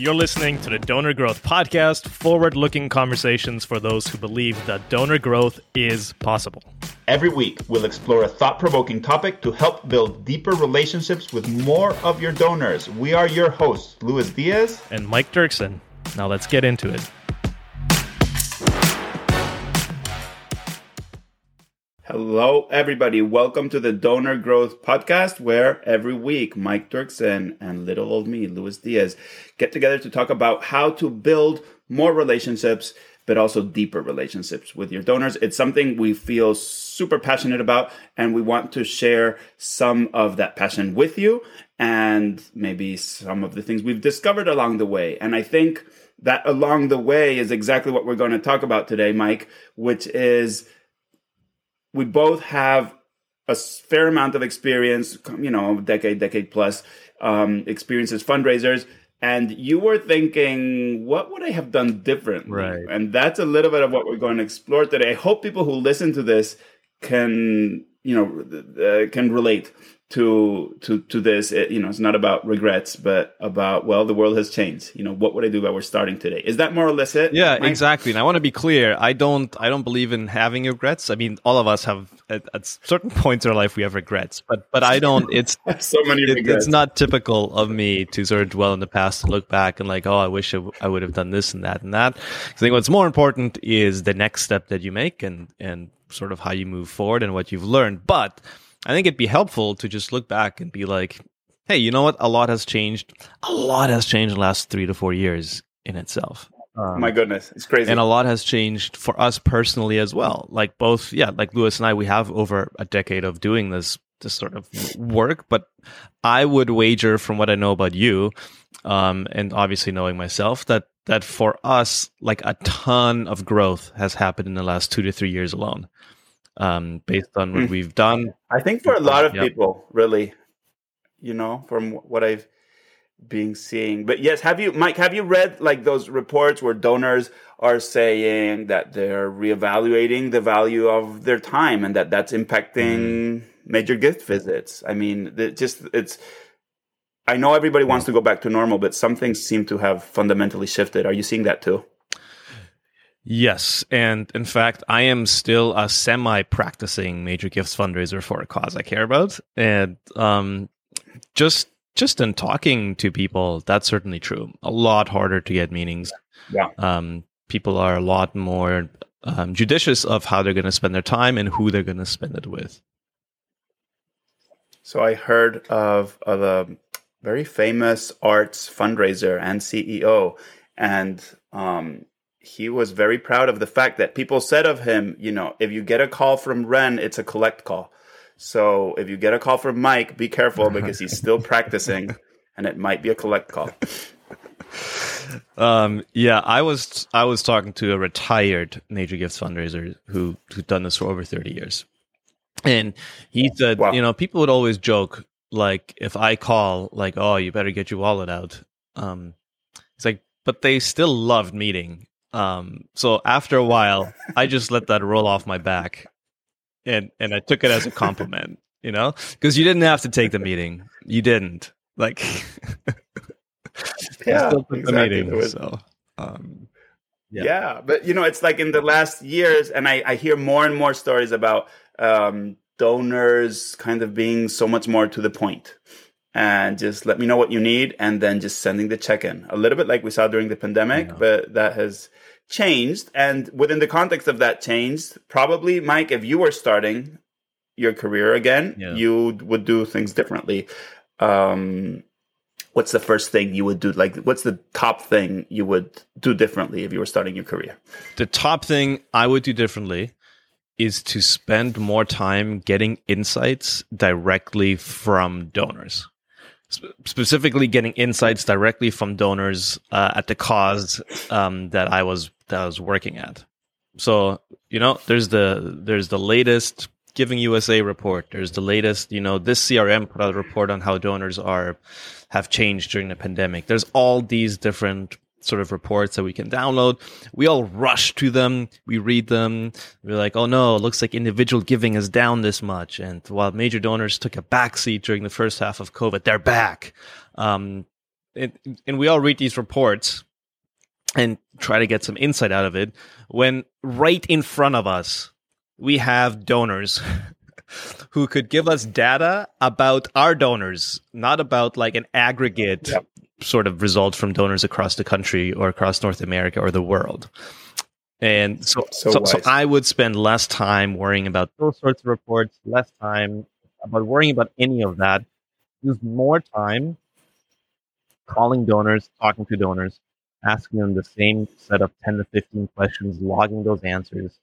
You're listening to the Donor Growth Podcast, forward looking conversations for those who believe that donor growth is possible. Every week, we'll explore a thought provoking topic to help build deeper relationships with more of your donors. We are your hosts, Louis Diez and Mike Duerksen. Now let's get into it. Hello, everybody. Welcome to the Donor Growth Podcast, where every week Mike Duerksen and little old me, Louis Diez, get together to talk about how to build more relationships, but also deeper relationships with your donors. It's something we feel super passionate about, and we want to share some of that passion with you and maybe some of the things we've discovered along the way. And I think that along the way is exactly what we're going to talk about today, Mike, which is we both have a fair amount of experience, you know, decade, decade plus um, experience as fundraisers. And you were thinking, what would I have done differently? Right. And that's a little bit of what we're going to explore today. I hope people who listen to this can, you know, uh, can relate to to to this. It, you know it's not about regrets but about well the world has changed. You know what would i do if i were starting today? Is that more or less it yeah Mike? exactly. And i want to be clear i don't i don't believe in having regrets. I mean all of us have at, at certain points in our life we have regrets. But but i don't it's so many it, it's not typical of me to sort of dwell in the past and look back and like oh i wish I, w- I would have done this and that and that. I think what's more important is the next step that you make and and sort of how you move forward and what you've learned but I think it'd be helpful to just look back and be like, hey, you know what? A lot has changed. A lot has changed in the last three to four years in itself. Um, My goodness, it's crazy. And a lot has changed for us personally as well. Like both, yeah, like Louis and I, we have over a decade of doing this this sort of work. But I would wager, from what I know about you, um, and obviously knowing myself, that that for us, like a ton of growth has happened in the last two to three years alone um, based on what hmm. we've done. I think for a lot of yep. people, really, you know, from what I've been seeing. But yes, have you, Mike? Have you read like those reports where donors are saying that they're reevaluating the value of their time and that that's impacting mm. major gift visits? I mean, it just it's. I know everybody wants to go back to normal, but some things seem to have fundamentally shifted. Are you seeing that too? Yes, and in fact, I am still a semi-practicing major gifts fundraiser for a cause I care about, and um, just just in talking to people, that's certainly true. A lot harder to get meetings. Yeah, um, people are a lot more um, judicious of how they're going to spend their time and who they're going to spend it with. So I heard of, of a very famous arts fundraiser and CEO, and um, he was very proud of the fact that people said of him, you know, if you get a call from Ren, it's a collect call. So if you get a call from Mike, be careful because he's still practicing and it might be a collect call. Um, yeah, I was I was talking to a retired Major Gifts fundraiser who who'd done this for over 30 years. And he said, wow. you know, people would always joke like if I call like, "Oh, you better get your wallet out." Um, it's like but they still loved meeting um, so after a while, I just let that roll off my back, and and I took it as a compliment, you know, because you didn't have to take the meeting. You didn't like. yeah, exactly. Meeting, so. Um, yeah. yeah. but you know, it's like in the last years, and I, I hear more and more stories about um, donors kind of being so much more to the point. And just let me know what you need and then just sending the check in. A little bit like we saw during the pandemic but that has changed. And within the context of that changed probably mike if you were starting your career again yeah. you would do things differently. Um, what's the first thing you would do? Like what's the top thing you would do differently if you were starting your career? The top thing i would do differently is to spend more time getting insights directly from donors specifically getting insights directly from donors uh, at the cause um, that I was that I was working at. So you know, there's the there's the latest Giving USA report. There's the latest, you know, this CRM put out a report on how donors are have changed during the pandemic. There's all these different sort of reports that we can download. We all rush to them. We read them. We're like, oh no, it looks like individual giving is down this much. And while major donors took a backseat during the first half of COVID, they're back. Um, it, and we all read these reports and try to get some insight out of it when right in front of us we have donors who could give us data about our donors, not about like an aggregate yep. Sort of results from donors across the country or across North America or the world. And so, so, so, so, I would spend less time worrying about those sorts of reports, less time about worrying about any of that. Use more time calling donors, talking to donors, asking them the same set of 10 to 15 questions, logging those answers,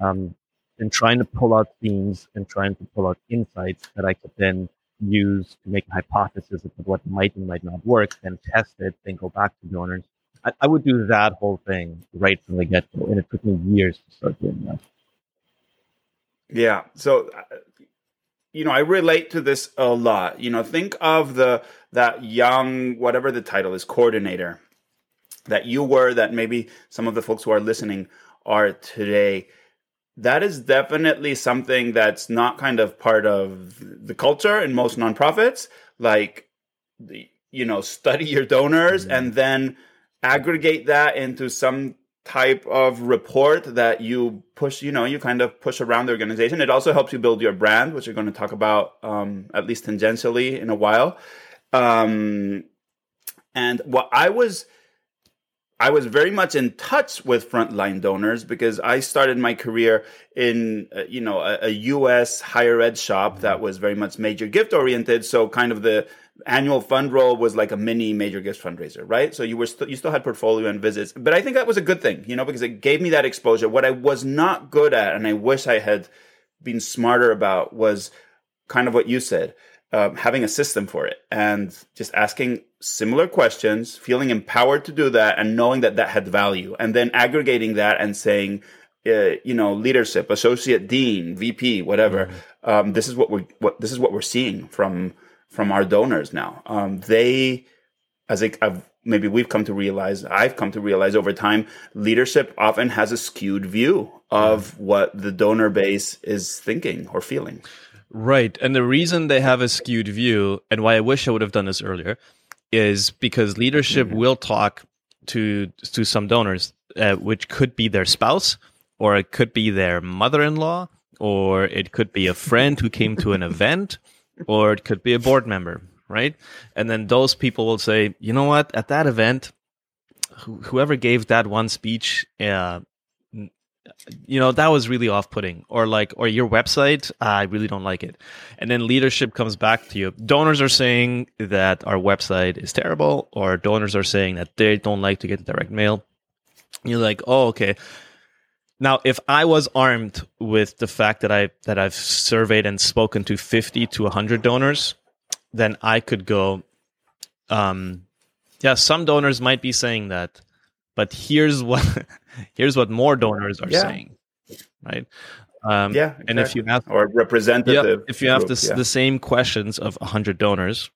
um, and trying to pull out themes and trying to pull out insights that I could then use to make a hypothesis of what might and might not work, then test it, then go back to donors I, I would do that whole thing right from the get go, and it took me years to start doing that. Yeah. So, uh, you know, I relate to this a lot. You know, think of the that young, whatever the title is, coordinator that you were, that maybe some of the folks who are listening are today. That is definitely something that's not kind of part of the culture in most nonprofits. Like, you know, study your donors mm-hmm. and then aggregate that into some type of report that you push you know you kind of push around the organization it also helps you build your brand which you're going to talk about um, at least tangentially in a while um, and what i was i was very much in touch with frontline donors because i started my career in uh, you know a, a us higher ed shop that was very much major gift oriented so kind of the annual fund roll was like a mini major gift fundraiser, right? So you were st- you still had portfolio and visits, but I think that was a good thing, you know, because it gave me that exposure. What I was not good at, and I wish I had been smarter about, was kind of what you said, um, having a system for it and just asking similar questions, feeling empowered to do that, and knowing that that had value, and then aggregating that and saying. Uh, you know, leadership, associate dean, VP, whatever. Mm-hmm. Um, this is what we're what this is what we're seeing from from our donors now. Um, they, as I, I've, maybe we've come to realize, I've come to realize over time, leadership often has a skewed view of what the donor base is thinking or feeling. Right. And the reason they have a skewed view, and why I wish I would have done this earlier, is because leadership mm-hmm. will talk to to some donors, uh, which could be their spouse, or it could be their mother-in-law, or it could be a friend who came to an event, or it could be a board member, right? And then those people will say, you know what, at that event, wh- whoever gave that one speech, uh, you know that was really off-putting. Or like or your website i really don't like it. And then leadership comes back to you. Donors are saying that our website is terrible or donors are saying that they don't like to get direct mail. You're like oh okay. Now, if I was armed with the fact that I that I've surveyed and spoken to 50 to 100 donors, then I could go um yeah, some donors might be saying that, but here's what here's what more donors are yeah. saying. Right? Um, yeah, exactly. and if you have or representative, yeah, if you have the, yeah. the same questions of 100 donors,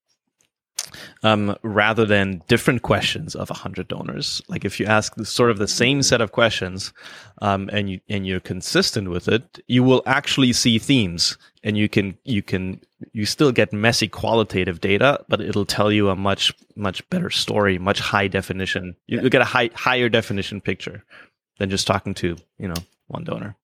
um, rather than different questions of 100 donors. Like if you ask the, sort of the same set of questions um, and you and you're consistent with it, you will actually see themes, and you can you can you still get messy qualitative data, but it'll tell you a much much better story, much high definition. You, will get a high higher definition picture than just talking to you know one donor.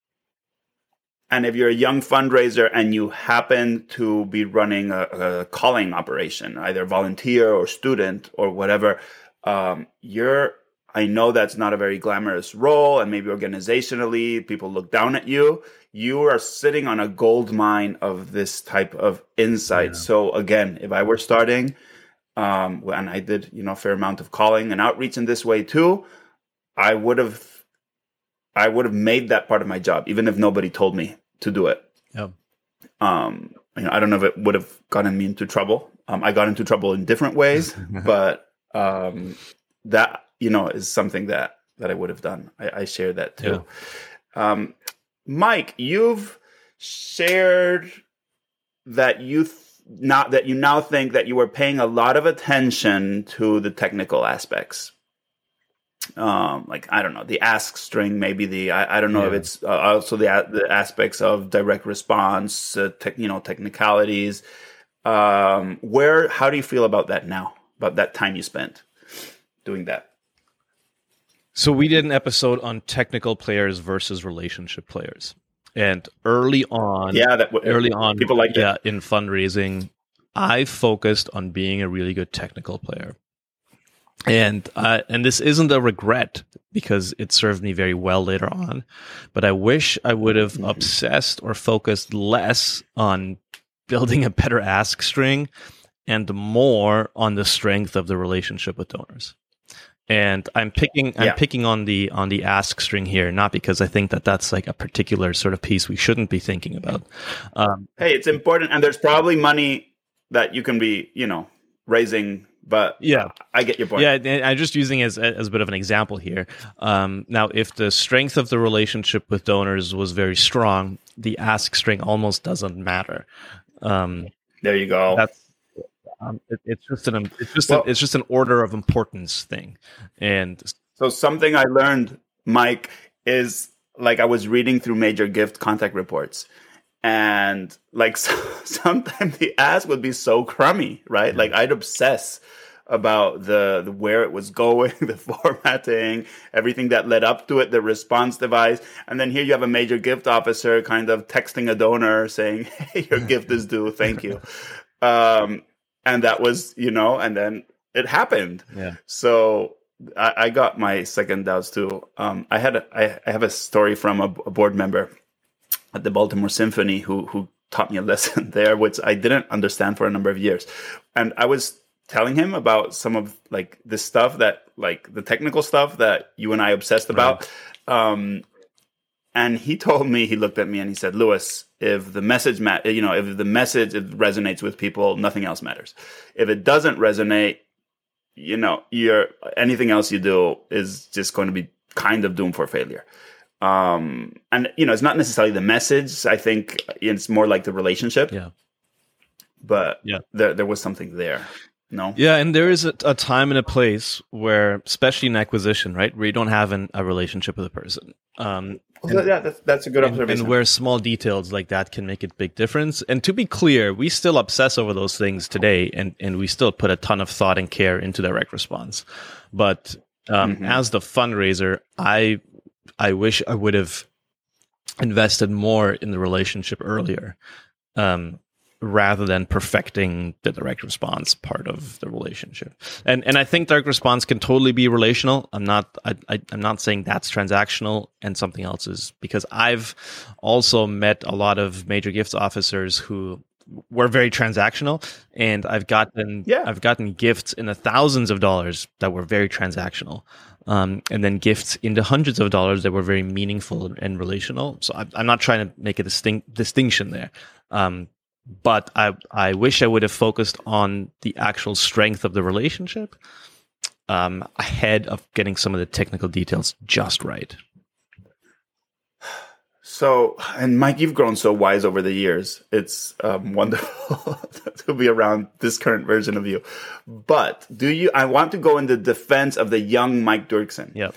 And if you're a young fundraiser and you happen to be running a, a calling operation, either volunteer or student or whatever, um, you're I know that's not a very glamorous role, and maybe organizationally people look down at you. You are sitting on a gold mine of this type of insight. Yeah. So again, if I were starting, um, and I did, you know, a fair amount of calling and outreach in this way too, I would have, I would have made that part of my job, even if nobody told me to do it. Yeah. Um, you know, I don't know if it would have gotten me into trouble. Um, I got into trouble in different ways, but um, that you know is something that that I would have done. I, I share that too. Yeah. Um, Mike, you've shared that you th- not that you now think that you were paying a lot of attention to the technical aspects um, like I don't know the ask string, maybe the I, I don't know yeah. if it's uh, also the the aspects of direct response, uh, tech, you know, technicalities. Um, where how do you feel about that now? about that time you spent doing that. So we did an episode on technical players versus relationship players. And early on, yeah, that early on, people like yeah, in fundraising, I focused on being a really good technical player. And uh, and this isn't a regret because it served me very well later on, but I wish I would have mm-hmm. obsessed or focused less on building a better ask string and more on the strength of the relationship with donors and i'm picking i'm yeah. picking on the on the ask string here not because i think that that's like a particular sort of piece we shouldn't be thinking about um, hey it's important and there's probably money that you can be you know raising but yeah. I get your point. Yeah i'm just using as as a bit of an example here. Um, now if the strength of the relationship with donors was very strong the ask string almost doesn't matter. Um, there you go. that's um, it, it's just an it's just well, a, it's just an order of importance thing, and so something I learned, Mike, is like I was reading through major gift contact reports, and like so, sometimes the ass would be so crummy, right? Like I'd obsess about the, the, where it was going, the formatting, everything that led up to it, the response device, and then here you have a major gift officer kind of texting a donor saying, "Hey, your gift is due, thank you." Um, and that was you know and then it happened. Yeah. So i, I got my second doubts too. Um, i had a, I, I have a story from a, a, board member at the baltimore symphony who who taught me a lesson there which i didn't understand for a number of years. And i was telling him about some of like the stuff that like the technical stuff that you and i obsessed about. Right. um and he told me he looked at me and he said Louis if the message ma- you know if the message resonates with people nothing else matters. If it doesn't resonate you know you're anything else you do is just going to be kind of doomed for failure um and you know it's not necessarily the message i think it's more like the relationship yeah but yeah there, there was something there no yeah and there is a, a time and a place where especially in acquisition right where you don't have an, a relationship with a person um and, yeah, that's, that's a good observation. And, and, where small details like that can make a big difference. And to be clear, we still obsess over those things today, and, and we still put a ton of thought and care into direct response. But um, mm-hmm. as the fundraiser, I I wish I would have invested more in the relationship earlier. Um, rather than perfecting the direct response part of the relationship. And and I think direct response can totally be relational. I'm not I, I am not saying that's transactional and something else is because I've also met a lot of major gifts officers who were very transactional and I've gotten yeah. I've gotten gifts in the thousands of dollars that were very transactional. Um, and then gifts into hundreds of dollars that were very meaningful and relational. So I, am not trying to make a distinct distinction there. Um, but I I wish I would have focused on the actual strength of the relationship um, ahead of getting some of the technical details just right. So, and Mike, you've grown so wise over the years. It's um, wonderful to be around this current version of you. But do you? I want to go in the defense of the young Mike Duerksen. Yeah.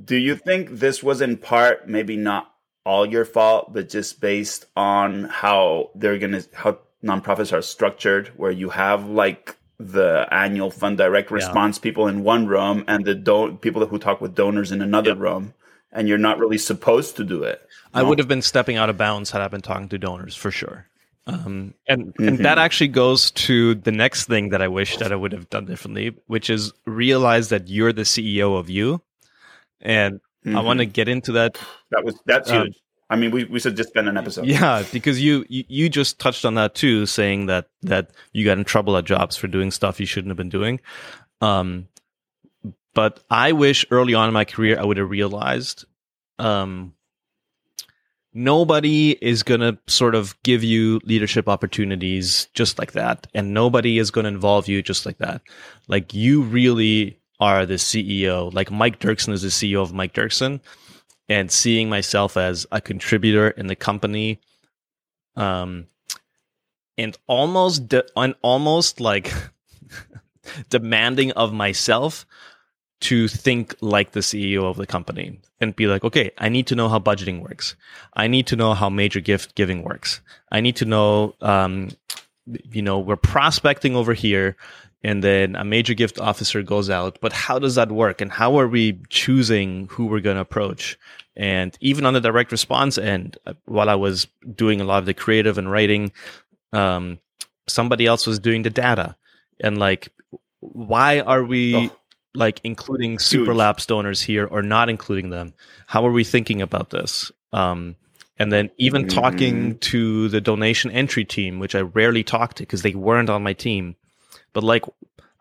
Do you think this was in part maybe not all your fault, but just based on how they're gonna how nonprofits are structured, where you have like the annual fund direct response yeah. people in one room and the don- people who talk with donors in another yep. room, and you're not really supposed to do it. I would have been stepping out of bounds had I been talking to donors for sure. Um, and mm-hmm. and that actually goes to the next thing that I wish that I would have done differently, which is realize that you're the CEO of you, and Mm-hmm. I want to get into that. That was that's um, huge. I mean, we, we should just spend an episode. Yeah, because you, you you just touched on that too, saying that that you got in trouble at jobs for doing stuff you shouldn't have been doing. Um, but I wish early on in my career I would have realized, um, nobody is going to sort of give you leadership opportunities just like that, and nobody is going to involve you just like that. Like you really are the CEO. Like Mike Duerksen is the CEO of Mike Duerksen, and seeing myself as a contributor in the company, um, and almost de- and almost like demanding of myself to think like the CEO of the company and be like, okay, I need to know how budgeting works. I need to know how major gift giving works. I need to know um, you know, we're prospecting over here and then a major gift officer goes out. But how does that work? And how are we choosing who we're going to approach? And even on the direct response end, uh, while I was doing a lot of the creative and writing, um, somebody else was doing the data. And like, why are we oh, like including super lab donors here or not including them? How are we thinking about this? Um, and then even mm-hmm. talking to the donation entry team, which I rarely talked to because they weren't on my team. But like,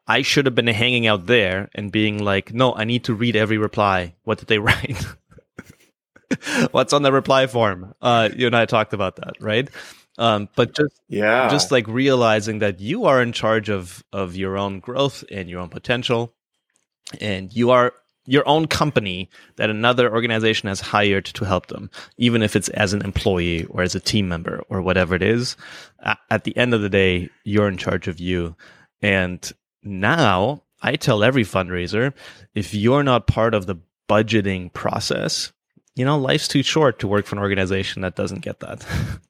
I should have been hanging out there and being like, no, I need to read every reply. What did they write? What's on the reply form? Uh, you and I talked about that, right? Um, but just yeah, just like realizing that you are in charge of of your own growth and your own potential, and you are your own company that another organization has hired to help them, even if it's as an employee or as a team member or whatever it is. At the end of the day, you're in charge of you. And now I tell every fundraiser if you're not part of the budgeting process, you know, life's too short to work for an organization that doesn't get that.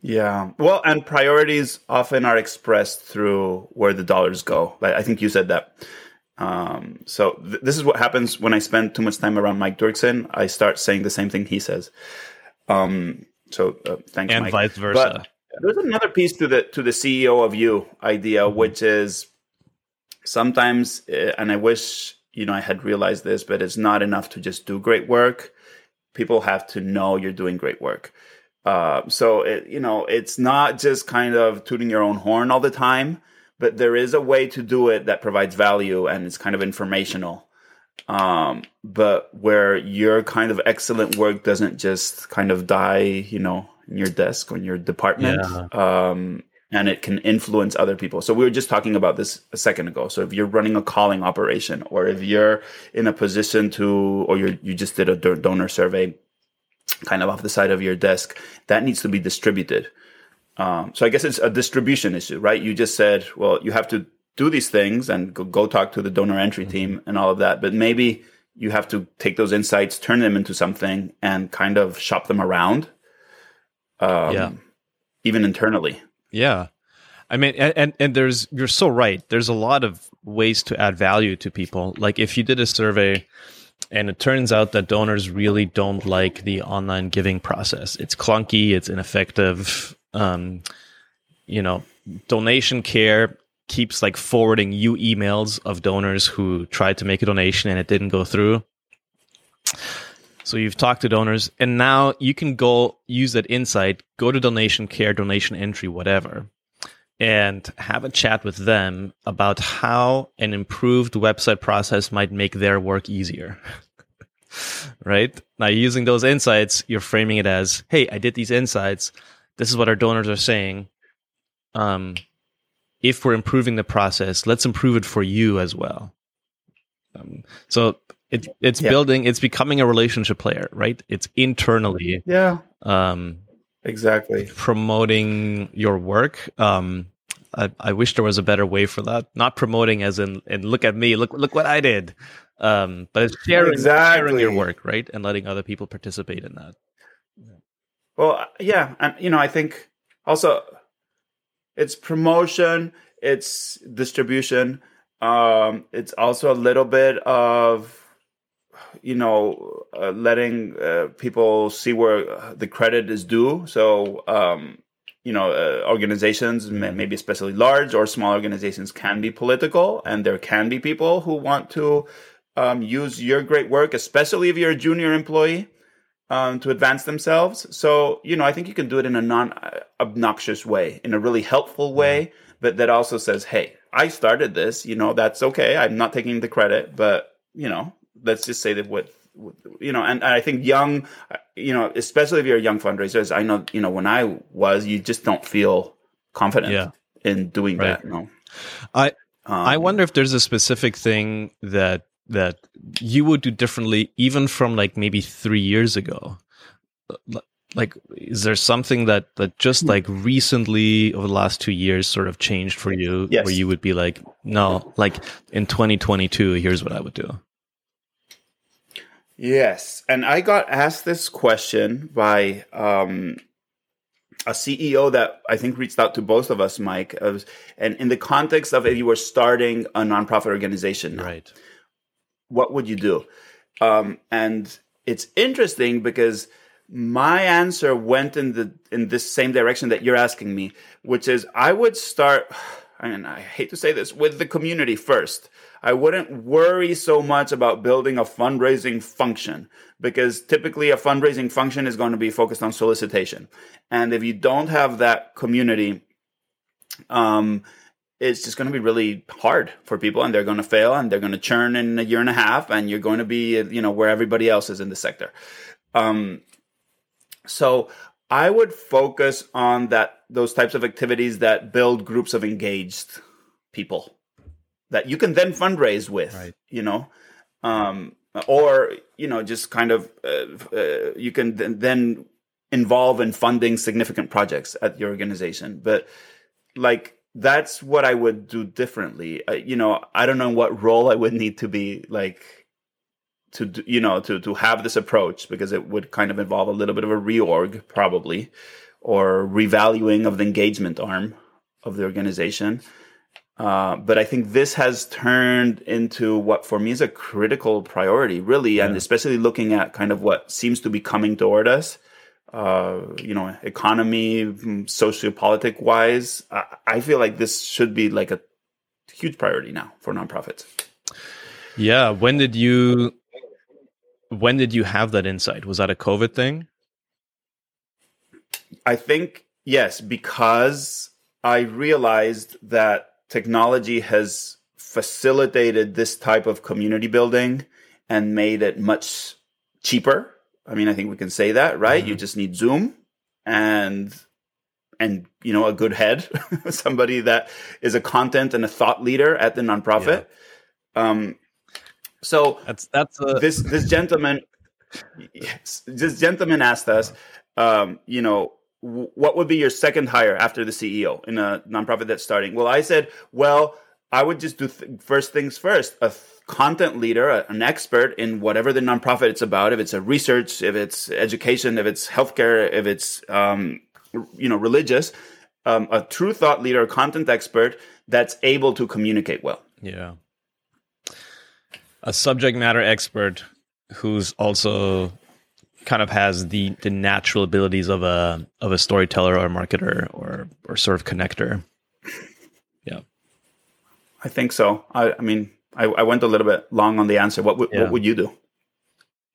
yeah. Well, and priorities often are expressed through where the dollars go. Like I think you said that. Um, so th- this is what happens when I spend too much time around Mike Duerksen. I start saying the same thing he says. Um, so uh, thanks, and Mike. vice versa. But there's another piece to the to the CEO of you idea, mm-hmm. which is sometimes, uh, and I wish you know I had realized this, but it's not enough to just do great work. People have to know you're doing great work. Uh, so it, you know, it's not just kind of tooting your own horn all the time but there is a way to do it that provides value and it's kind of informational. Um, but where your kind of excellent work doesn't just kind of die you know in your desk or in your department yeah. um, and it can influence other people. So we were just talking about this a second ago. So if you're running a calling operation or if you're in a position to or you you just did a donor survey kind of off the side of your desk that needs to be distributed um, so I guess it's a distribution issue, right? You just said, well, you have to do these things and go, go talk to the donor entry mm-hmm. team and all of that, but maybe you have to take those insights, turn them into something, and kind of shop them around. Um, yeah. Even internally. Yeah. I mean, and, and there's, you're so right. There's a lot of ways to add value to people. Like if you did a survey and it turns out that donors really don't like the online giving process, it's clunky, it's ineffective, um, you know, donation care keeps like forwarding you emails of donors who tried to make a donation and it didn't go through. So you've talked to donors and now you can go use that insight, go to donation care, donation entry, whatever, and have a chat with them about how an improved website process might make their work easier. right? Now using those insights, you're framing it as, hey, I did these insights this is what our donors are saying. Um, if we're improving the process, let's improve it for you as well. Um, so it, it's yeah. building, it's becoming a relationship player, right? It's internally. Yeah. Um, exactly. Promoting your work. Um, I, I wish there was a better way for that. Not promoting as in, and look at me, look, look what I did. Um, but it's sharing, exactly. sharing your work, right? And letting other people participate in that. Well, yeah, and you know, I think also it's promotion, it's distribution, um, it's also a little bit of you know uh, letting uh, people see where the credit is due. So um, you know, uh, organizations, maybe especially large or small organizations, can be political, and there can be people who want to um, use your great work, especially if you're a junior employee um, to advance themselves. So, you know, I think you can do it in a non obnoxious way, in a really helpful way, but that also says, hey, I started this, you know, that's okay. I'm not taking the credit, but, you know, let's just say that what you know, and, and I think young, you know, especially if you're a young fundraiser, I know, you know, when I was, you just don't feel confident yeah. in doing right. that, you know. I, um, I wonder if there's a specific thing that that you would do differently even from like maybe three years ago like is there something that that just hmm. like recently over the last two years sort of changed for you yes. where you would be like no like in 2022 here's what i would do yes and i got asked this question by um a CEO that I think reached out to both of us, Mike, was, and in the context of if you were starting a nonprofit organization, now, Right. what would you do? Um, and it's interesting because my answer went in the in this same direction that you're asking me, which is I would start. Mean, I hate to say this with the community first. I wouldn't worry so much about building a fundraising function because typically a fundraising function is going to be focused on solicitation. And if you don't have that community, um, it's just going to be really hard for people and they're going to fail and they're going to churn in a year and a half and you're going to be, you know, where everybody else is in the sector. Um, so I would focus on that, those types of activities that build groups of engaged people that you can then fundraise with, Right. you know, um, or you know, just kind of uh, uh, you can th- then involve in funding significant projects at your organization. But like that's what I would do differently. Uh, you know, I don't know what role I would need to be like to you know to to have this approach because it would kind of involve a little bit of a reorg probably or revaluing of the engagement arm of the organization. Uh, but I think this has turned into what for me is a critical priority, really, and especially looking at kind of what seems to be coming toward us. Uh, you know, economy, mm, sociopolitic wise, I, I feel like this should be like a huge priority now for nonprofits. Yeah. When did you when did you have that insight? Was that a COVID thing? I think yes, because I realized that technology has facilitated this type of community building and made it much cheaper. I mean, I think we can say that, right? You just need Zoom and and you know a good head, somebody that is a content and a thought leader at the nonprofit. Um, so That's that's a this this gentleman yes, this gentleman asked us um, you know w- what would be your second hire after the ceo in a nonprofit that's starting well i said well i would just do th- first things first a th- content leader a- an expert in whatever the nonprofit it's about if it's a research if it's education if it's healthcare if it's um, you know religious um, a true thought leader a content expert that's able to communicate well Yeah. A subject matter expert who's also kind of has the the natural abilities of a of a storyteller or a marketer or or sort of connector. Yeah. I think so. I, I mean, I, I went a little bit long on the answer. What would Yeah. what would you do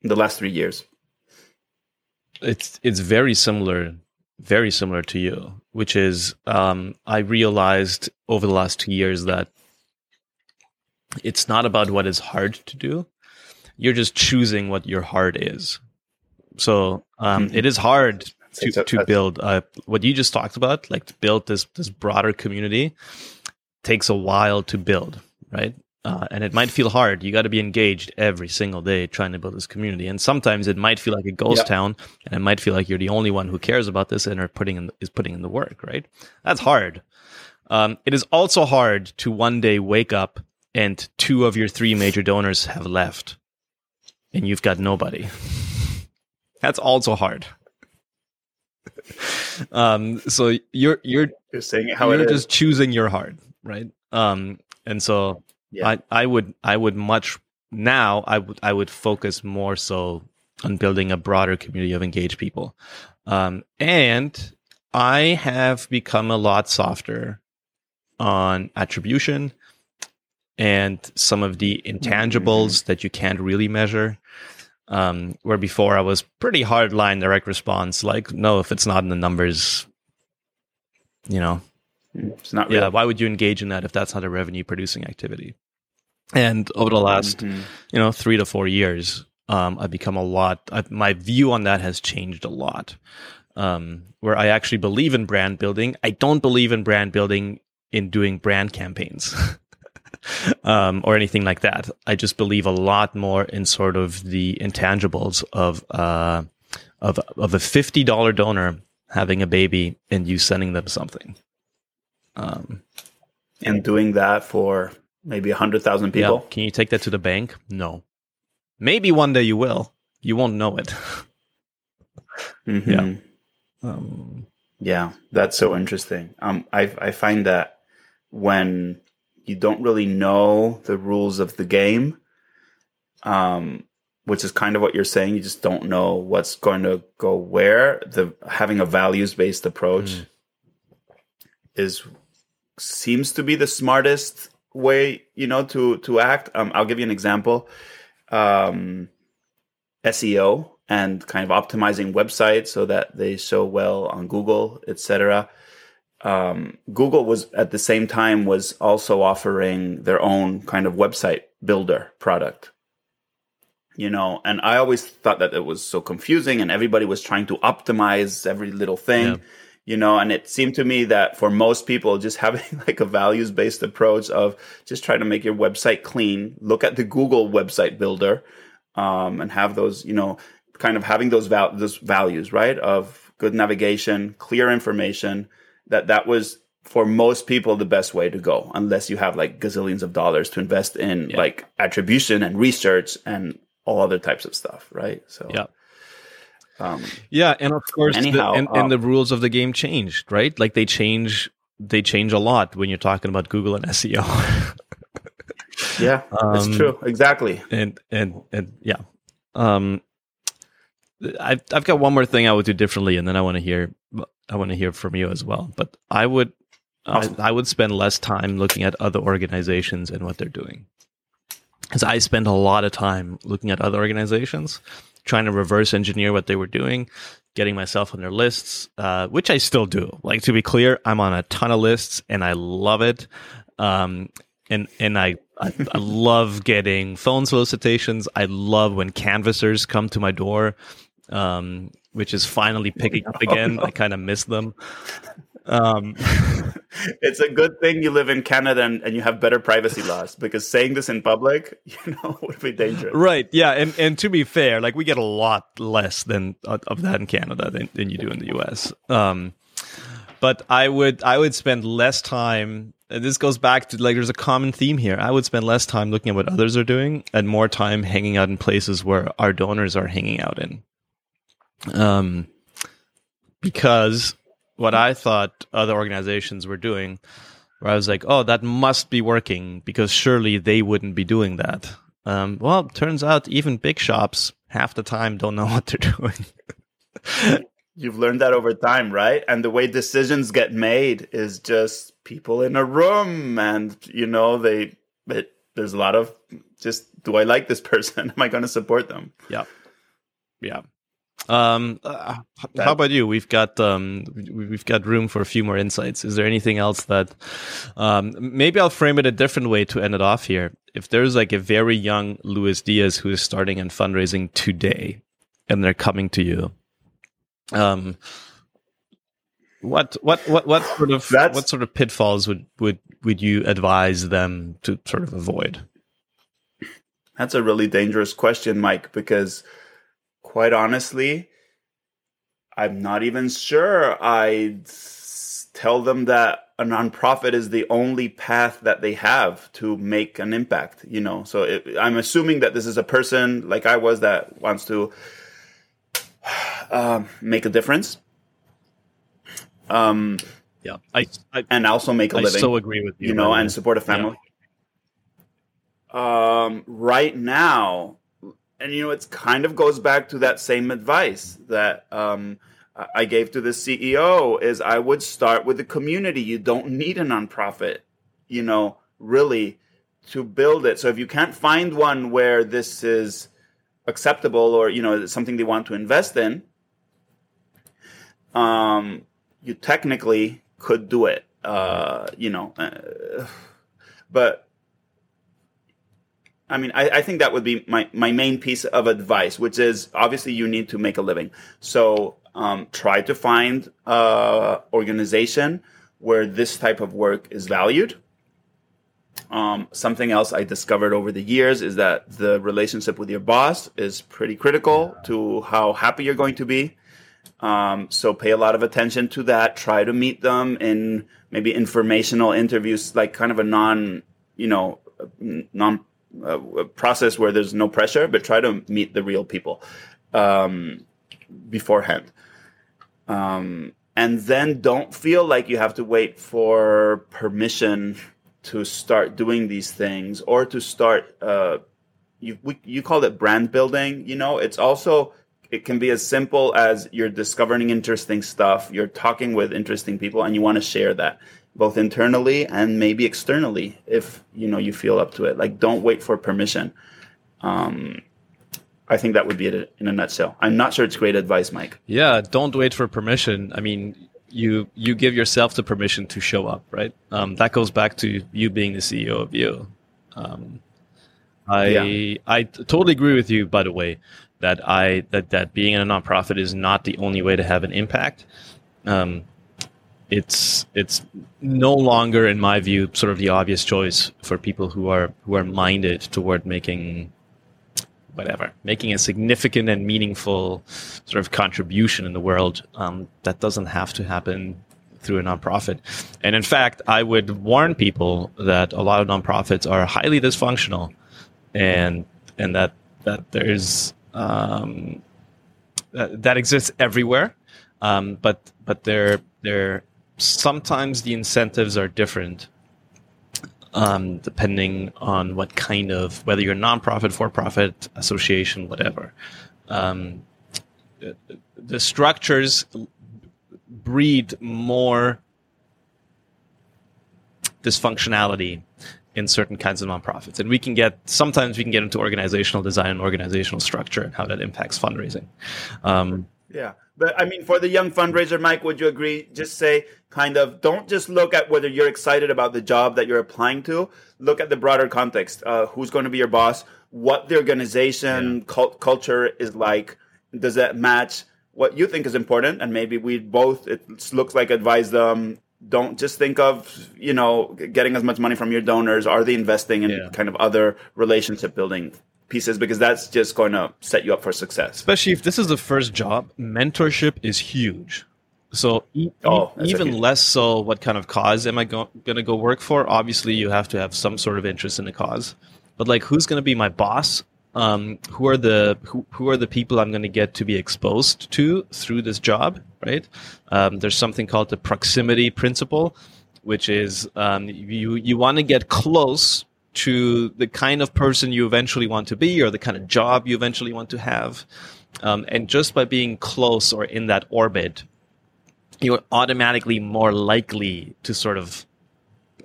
in the last three years? It's it's very similar very similar to you, which is um I realized over the last 2 years that it's not about what is hard to do. You're just choosing what your heart is. So um, Mhm. it is hard to, a- to build uh, what you just talked about, like to build this this broader community, takes a while to build, right? Uh, and it might feel hard. You got to be engaged every single day trying to build this community. And sometimes it might feel like a ghost Yeah. town, and it might feel like you're the only one who cares about this and are putting in is putting in the work, right? That's hard. Um, it is also hard to one day wake up and two of your three major donors have left, and you've got nobody. That's also hard. um, so you're you're You're saying how you're it is. just choosing your heart, right? Um, and so Yeah. I I would I would much now I would I would focus more so on building a broader community of engaged people, um, and I have become a lot softer on attribution and some of the intangibles that you can't really measure. Um, where before I was pretty hard line direct response, like no, if it's not in the numbers, you know, it's not real. yeah, why would you engage in that if that's not a revenue producing activity? And over the last, Mhm. you know, three to four years, um, I've become a lot. I, my view on that has changed a lot. Um, where I actually believe in brand building, I don't believe in brand building in doing brand campaigns. um, or anything like that. I just believe a lot more in sort of the intangibles of uh, of of a fifty dollar donor having a baby and you sending them something. Um, And doing that for maybe a hundred thousand people. Yeah. Can you take that to the bank? No. Maybe one day you will. You won't know it. Mhm. Yeah. Um, Yeah, that's so interesting. Um, I I find that when you don't really know the rules of the game, um, which is kind of what you're saying, you just don't know what's going to go where. The having a values based approach mm. is seems to be the smartest way, you know, to to act. Um, I'll give you an example. Um, SEO and kind of optimizing websites so that they show well on Google, etc. Um, Google was at the same time was also offering their own kind of website builder product. You know, and I always thought that it was so confusing, and everybody was trying to optimize every little thing. Yeah you know and it seemed to me that for most people just having like a values based approach of just trying to make your website clean look at the google website builder um, and have those you know kind of having those, val- those values right of good navigation clear information that that was for most people the best way to go unless you have like gazillions of dollars to invest in yeah. like attribution and research and all other types of stuff right so yeah um, yeah, and of course, anyhow, the, and, and the um, rules of the game changed, right? Like they change, they change a lot when you're talking about Google and SEO. yeah, that's um, true. Exactly. And and and yeah, um, I've I've got one more thing I would do differently, and then I want to hear I want to hear from you as well. But I would awesome. I, I would spend less time looking at other organizations and what they're doing, because I spend a lot of time looking at other organizations trying to reverse engineer what they were doing, getting myself on their lists, uh, which I still do. Like to be clear, I'm on a ton of lists and I love it. Um, and and I, I, I love getting phone solicitations. I love when canvassers come to my door, um, which is finally picking up again. I kind of miss them. Um, it's a good thing you live in Canada and, and, you have better privacy laws because saying this in public, you know, would be dangerous. Right. Yeah. And and to be fair, like we get a lot less than of that in Canada than, than you do in the US. Um, but I would I would spend less time. this goes back to like there's a common theme here. I would spend less time looking at what others are doing and more time hanging out in places where our donors are hanging out in. Um, because what I thought other organizations were doing, where I was like, oh, that must be working because surely they wouldn't be doing that. Um, well, turns out even big shops half the time don't know what they're doing. You've learned that over time, right? And the way decisions get made is just people in a room, and you know they. It, there's a lot of just, do I like this person? Am I going to support them? Yeah, yeah. Um, uh, how about you? We've got um, we've got room for a few more insights. Is there anything else that um, maybe I'll frame it a different way to end it off here? If there's like a very young Louis Diez who is starting in fundraising today, and they're coming to you, um, what what what what sort of That's, what sort of pitfalls would would would you advise them to sort of avoid? That's a really dangerous question, Mike, because quite honestly, I'm not even sure I'd tell them that a nonprofit is the only path that they have to make an impact, you know. So it, I'm assuming that this is a person like I was that wants to uh, make a difference. Um, yeah, I, I, and also make a I living. so agree with you, you know, and support a family. Yeah. Um, right now, and you know it kind of goes back to that same advice that um, I gave to the CEO is I would start with the community. You don't need a nonprofit, you know, really to build it. So if you can't find one where this is acceptable or you know something they want to invest in, um, you technically could do it. Uh, you know, uh, but I mean, I, I, think that would be my, my main piece of advice, which is obviously you need to make a living. So um, try to find a organization where this type of work is valued. Um, something else I discovered over the years is that the relationship with your boss is pretty critical to how happy you're going to be. Um, so pay a lot of attention to that. Try to meet them in maybe informational interviews, like kind of a non, you know, non a process where there's no pressure, but try to meet the real people um, beforehand. Um, and then don't feel like you have to wait for permission to start doing these things or to start uh, you we, you call it brand building you know it's also it can be as simple as you're discovering interesting stuff you're talking with interesting people and you want to share that both internally and maybe externally if you know you feel up to it like don't wait for permission um, I think that would be it in a nutshell. I'm not sure it's great advice, Mike. Yeah, don't wait for permission. I mean, you you give yourself the permission to show up, right? Um, that goes back to you being the CEO of you. Um, I yeah. I totally agree with you. By the way, that I that that being in a nonprofit is not the only way to have an impact. Um, it's it's no longer, in my view, sort of the obvious choice for people who are who are minded toward making whatever, making a significant and meaningful sort of contribution in the world. Um, that doesn't have to happen through a nonprofit. And in fact, I would warn people that a lot of nonprofits are highly dysfunctional, and and that that there's um, that, that exists everywhere. Um, but but they're they're sometimes the incentives are different um, depending on what kind of whether you're a nonprofit, for-profit, association, whatever. Um, the structures breed more dysfunctionality in certain kinds of nonprofits. And we can get, sometimes we can get into organizational design and organizational structure and how that impacts fundraising. Um, yeah. But I mean, for the young fundraiser, Mike, would you agree? Just say, kind of, don't just look at whether you're excited about the job that you're applying to. Look at the broader context. Uh, who's going to be your boss? What the organization yeah. cult- culture is like? Does that match what you think is important? And maybe we both, it looks like advise them. Don't just think of, you know, getting as much money from your donors. Are they investing in yeah. kind of other relationship building pieces because that's just going to set you up for success. Especially if this is the first job, mentorship is huge. So e- oh, even less so, what kind of cause am I go- going to go work for? Obviously, you have to have some sort of interest in the cause. But like, who's going to be my boss? Um, who are the who, who are the people I'm going to get to be exposed to through this job? Right? Um, there's something called the proximity principle, which is um, you you want to get close to the kind of person you eventually want to be or the kind of job you eventually want to have. Um, and just by being close or in that orbit, you're automatically more likely to sort of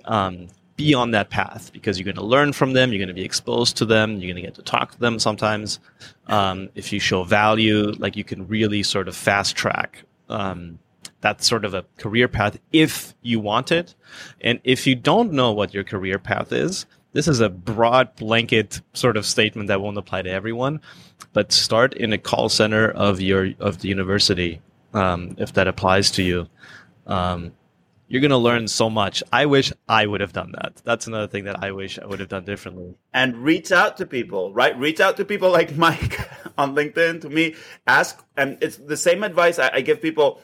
um, be on that path because you're going to learn from them, you're going to be exposed to them, you're going to get to talk to them sometimes. Um, if you show value, like you can really sort of fast track um, that's sort of a career path if you want it. And if you don't know what your career path is, this is a broad blanket sort of statement that won't apply to everyone, but start in a call center of your of the university um, if that applies to you. Um, you're going to learn so much. I wish I would have done that. That's another thing that I wish I would have done differently. And reach out to people, right? Reach out to people like Mike on LinkedIn to me. Ask, and it's the same advice I, I give people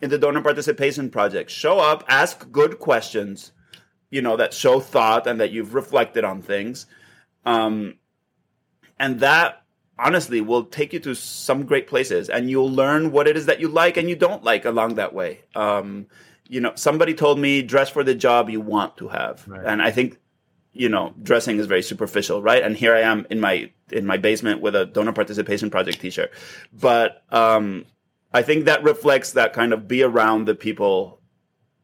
in the donor participation project. Show up, ask good questions, you know that show thought and that you've reflected on things um, and that honestly will take you to some great places and you'll learn what it is that you like and you don't like along that way um, you know somebody told me dress for the job you want to have right. and i think you know dressing is very superficial right and here i am in my in my basement with a donor participation project t-shirt but um, i think that reflects that kind of be around the people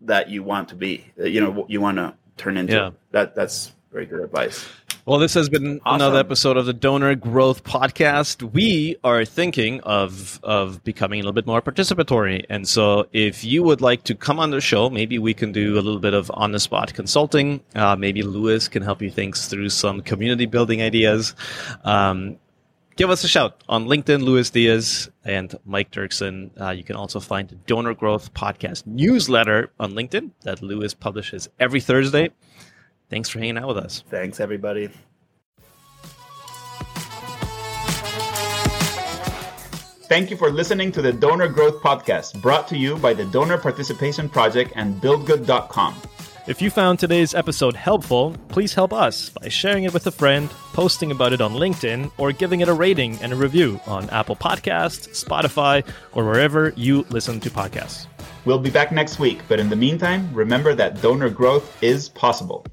that you want to be, you know, you want to turn into. Yeah. That that's very good advice. Well, this has been awesome. another episode of the Donor Growth Podcast. We are thinking of of becoming a little bit more participatory, and so if you would like to come on the show, maybe we can do a little bit of on the spot consulting. Uh, maybe Louis can help you think through some community building ideas. Um, give us a shout on LinkedIn, Louis Diez and Mike Duerksen. Uh, you can also find the Donor Growth Podcast newsletter on LinkedIn that Louis publishes every Thursday. Thanks for hanging out with us. Thanks, everybody. Thank you for listening to the Donor Growth Podcast, brought to you by the Donor Participation Project and BuildGood.com. If you found today's episode helpful, please help us by sharing it with a friend, posting about it on LinkedIn, or giving it a rating and a review on Apple Podcasts, Spotify, or wherever you listen to podcasts. We'll be back next week, but in the meantime, remember that donor growth is possible.